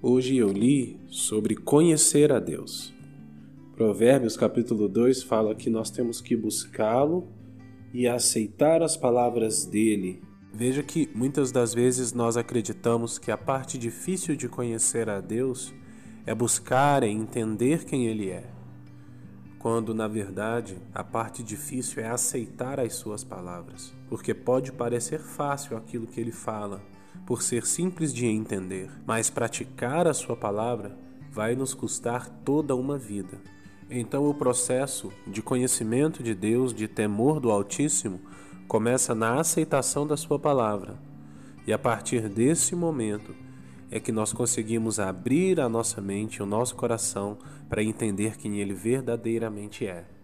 Hoje eu li sobre conhecer a Deus. Provérbios capítulo 2 fala que nós temos que buscá-lo e aceitar as palavras dele. Veja que muitas das vezes nós acreditamos que a parte difícil de conhecer a Deus é buscar e entender quem ele é, quando na verdade a parte difícil é aceitar as suas palavras, porque pode parecer fácil aquilo que ele fala por ser simples de entender, mas praticar a Sua palavra vai nos custar toda uma vida. Então, o processo de conhecimento de Deus, de temor do Altíssimo, começa na aceitação da Sua palavra. E a partir desse momento é que nós conseguimos abrir a nossa mente, o nosso coração, para entender quem Ele verdadeiramente é.